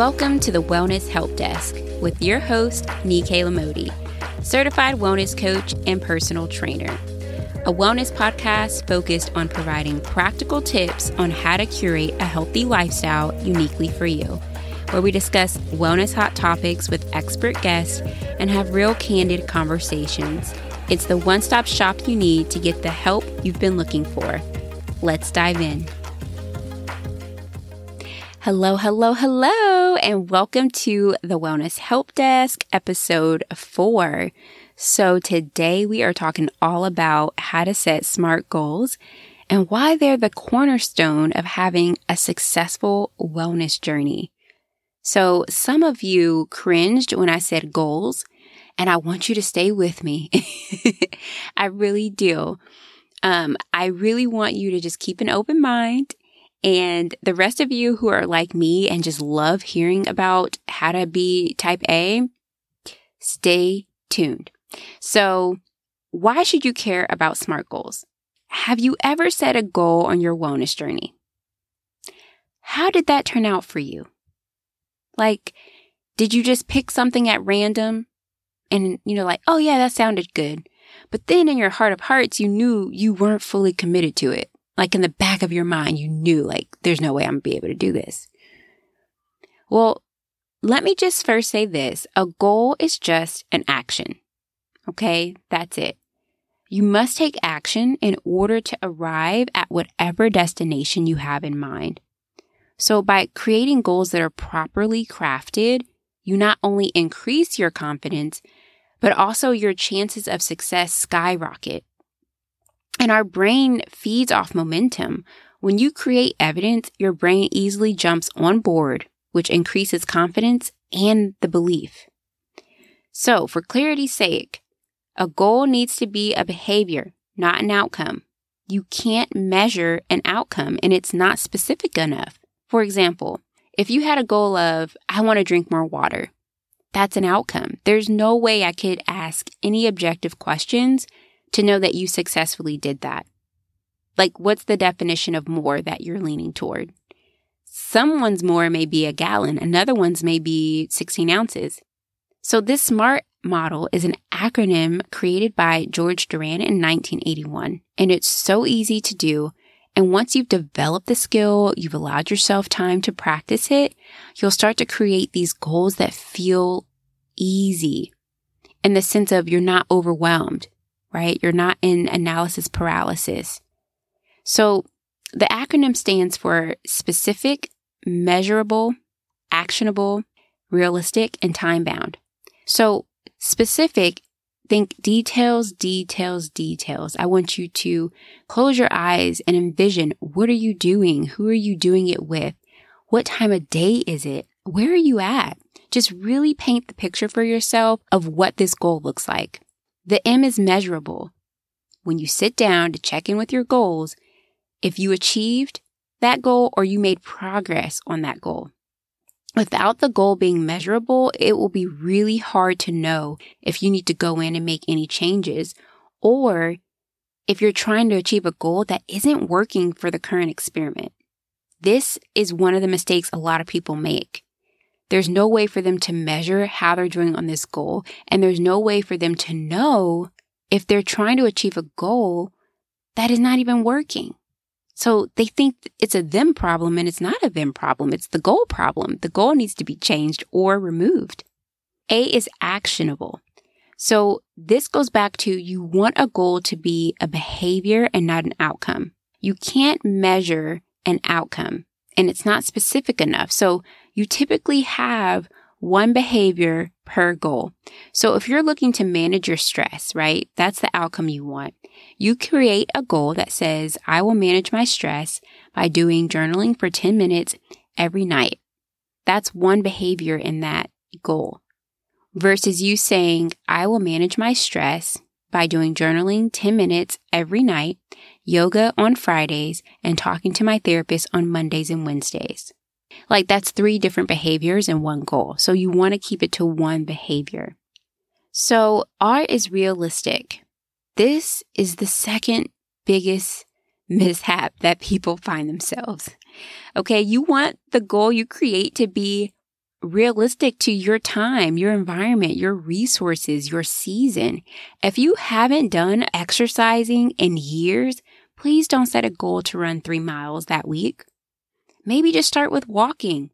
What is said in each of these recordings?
Welcome to the Wellness Help Desk with your host, Nikayla Modi, certified wellness coach and personal trainer. A wellness podcast focused on providing practical tips on how to curate a healthy lifestyle uniquely for you, where we discuss wellness hot topics with expert guests and have real candid conversations. It's the one stop shop you need to get the help you've been looking for. Let's dive in. Hello, hello, hello, and welcome to the Wellness Help Desk, episode four. So, today we are talking all about how to set smart goals and why they're the cornerstone of having a successful wellness journey. So, some of you cringed when I said goals, and I want you to stay with me. I really do. Um, I really want you to just keep an open mind and the rest of you who are like me and just love hearing about how to be type A, stay tuned. So, why should you care about SMART goals? Have you ever set a goal on your wellness journey? How did that turn out for you? Like, did you just pick something at random and, you know, like, oh yeah, that sounded good. But then in your heart of hearts, you knew you weren't fully committed to it. Like in the back of your mind, you knew like, there's no way I'm gonna be able to do this. Well, let me just first say this. A goal is just an action. Okay. That's it. You must take action in order to arrive at whatever destination you have in mind. So by creating goals that are properly crafted, you not only increase your confidence, but also your chances of success skyrocket. And our brain feeds off momentum. When you create evidence, your brain easily jumps on board, which increases confidence and the belief. So, for clarity's sake, a goal needs to be a behavior, not an outcome. You can't measure an outcome and it's not specific enough. For example, if you had a goal of, I want to drink more water, that's an outcome. There's no way I could ask any objective questions to know that you successfully did that. Like, what's the definition of more that you're leaning toward? Someone's more may be a gallon, another one's may be 16 ounces. So, this SMART model is an acronym created by George Doran in 1981, and it's so easy to do. And once you've developed the skill, you've allowed yourself time to practice it, you'll start to create these goals that feel easy in the sense of you're not overwhelmed right? You're not in analysis paralysis. So the acronym stands for specific, measurable, actionable, realistic, and time bound. So specific, think details, details, details. I want you to close your eyes and envision what are you doing? Who are you doing it with? What time of day is it? Where are you at? Just really paint the picture for yourself of what this goal looks like. The M is measurable. When you sit down to check in with your goals, if you achieved that goal or you made progress on that goal. Without the goal being measurable, it will be really hard to know if you need to go in and make any changes or if you're trying to achieve a goal that isn't working for the current experiment. This is one of the mistakes a lot of people make. There's no way for them to measure how they're doing on this goal. And there's no way for them to know if they're trying to achieve a goal that is not even working. So they think it's a them problem and it's not a them problem. It's the goal problem. The goal needs to be changed or removed. A is actionable. So this goes back to you want a goal to be a behavior and not an outcome. You can't measure an outcome and it's not specific enough. So you typically have one behavior per goal. So if you're looking to manage your stress, right? That's the outcome you want. You create a goal that says, I will manage my stress by doing journaling for 10 minutes every night. That's one behavior in that goal versus you saying, I will manage my stress by doing journaling 10 minutes every night, yoga on Fridays, and talking to my therapist on Mondays and Wednesdays. Like that's three different behaviors and one goal. So you want to keep it to one behavior. So R is realistic. This is the second biggest mishap that people find themselves. Okay. You want the goal you create to be realistic to your time, your environment, your resources, your season. If you haven't done exercising in years, please don't set a goal to run three miles that week. Maybe just start with walking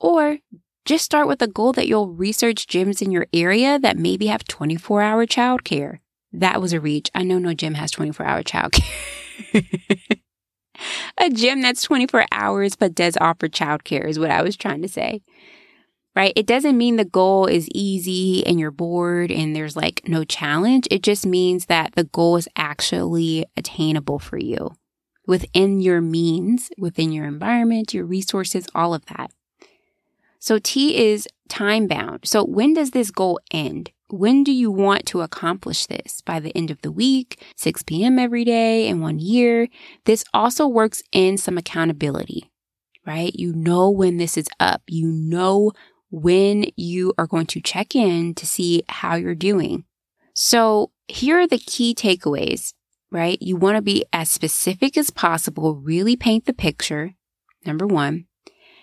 or just start with a goal that you'll research gyms in your area that maybe have 24 hour childcare. That was a reach. I know no gym has 24 hour childcare. a gym that's 24 hours but does offer childcare is what I was trying to say. Right? It doesn't mean the goal is easy and you're bored and there's like no challenge. It just means that the goal is actually attainable for you within your means, within your environment, your resources, all of that. So T is time bound. So when does this goal end? When do you want to accomplish this? By the end of the week, 6 p.m. every day, in one year? This also works in some accountability, right? You know when this is up. You know when you are going to check in to see how you're doing. So here are the key takeaways, right? You want to be as specific as possible, really paint the picture. Number one.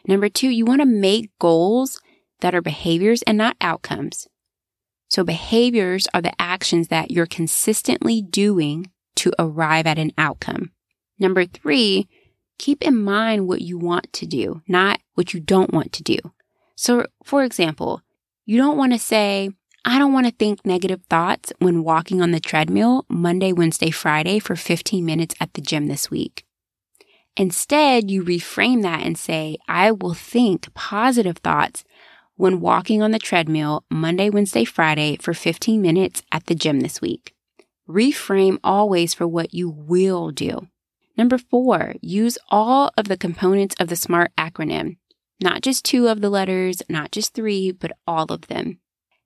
Number two, you want to make goals that are behaviors and not outcomes. So behaviors are the actions that you're consistently doing to arrive at an outcome. Number three, keep in mind what you want to do, not what you don't want to do. So, for example, you don't want to say, I don't want to think negative thoughts when walking on the treadmill Monday, Wednesday, Friday for 15 minutes at the gym this week. Instead, you reframe that and say, I will think positive thoughts when walking on the treadmill Monday, Wednesday, Friday for 15 minutes at the gym this week. Reframe always for what you will do. Number four, use all of the components of the SMART acronym, not just two of the letters, not just three, but all of them.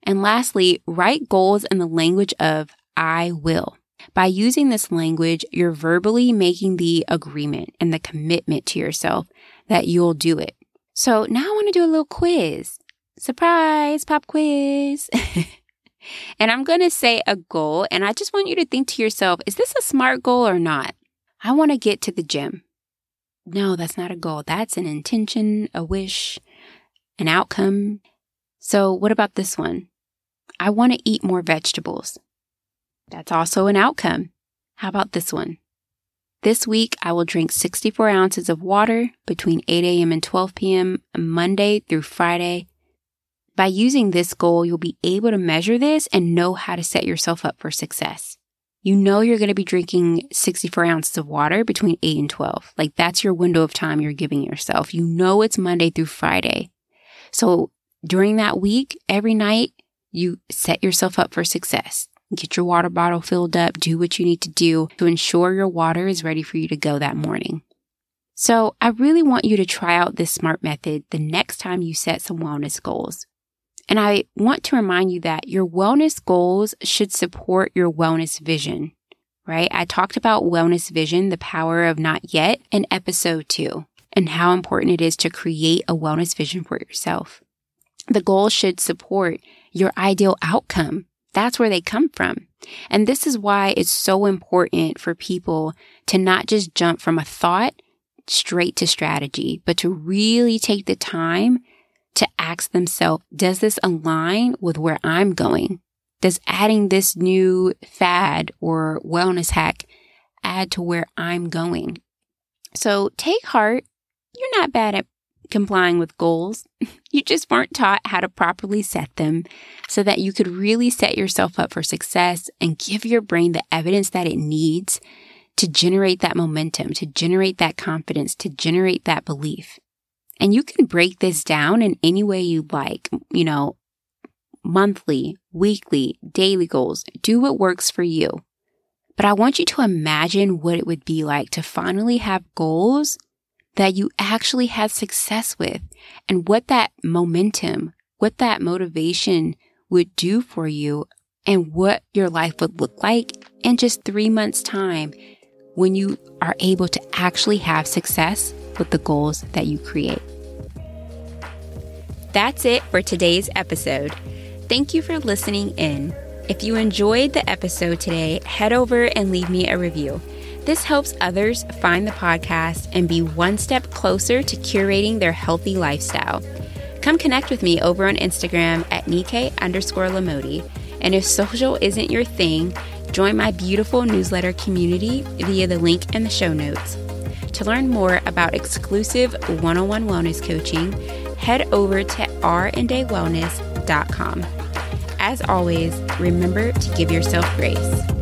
And lastly, write goals in the language of I will. By using this language, you're verbally making the agreement and the commitment to yourself that you'll do it. So now I want to do a little quiz. Surprise, pop quiz. and I'm going to say a goal, and I just want you to think to yourself, is this a smart goal or not? I want to get to the gym. No, that's not a goal. That's an intention, a wish, an outcome. So, what about this one? I want to eat more vegetables. That's also an outcome. How about this one? This week, I will drink 64 ounces of water between 8 a.m. and 12 p.m. Monday through Friday by using this goal, you'll be able to measure this and know how to set yourself up for success. You know you're going to be drinking 64 ounces of water between 8 and 12. Like that's your window of time you're giving yourself. You know it's Monday through Friday. So during that week, every night, you set yourself up for success. Get your water bottle filled up, do what you need to do to ensure your water is ready for you to go that morning. So I really want you to try out this SMART method the next time you set some wellness goals. And I want to remind you that your wellness goals should support your wellness vision, right? I talked about wellness vision, the power of not yet in episode two and how important it is to create a wellness vision for yourself. The goals should support your ideal outcome. That's where they come from. And this is why it's so important for people to not just jump from a thought straight to strategy, but to really take the time to ask themselves, does this align with where I'm going? Does adding this new fad or wellness hack add to where I'm going? So take heart. You're not bad at complying with goals. You just weren't taught how to properly set them so that you could really set yourself up for success and give your brain the evidence that it needs to generate that momentum, to generate that confidence, to generate that belief. And you can break this down in any way you like, you know, monthly, weekly, daily goals. Do what works for you. But I want you to imagine what it would be like to finally have goals that you actually had success with and what that momentum, what that motivation would do for you and what your life would look like in just three months time when you are able to actually have success with the goals that you create. That's it for today's episode. Thank you for listening in. If you enjoyed the episode today, head over and leave me a review. This helps others find the podcast and be one step closer to curating their healthy lifestyle. Come connect with me over on Instagram at Nikkei underscore Lamodi. And if social isn't your thing, join my beautiful newsletter community via the link in the show notes. To learn more about exclusive one on one wellness coaching head over to randawellness.com. As always, remember to give yourself grace.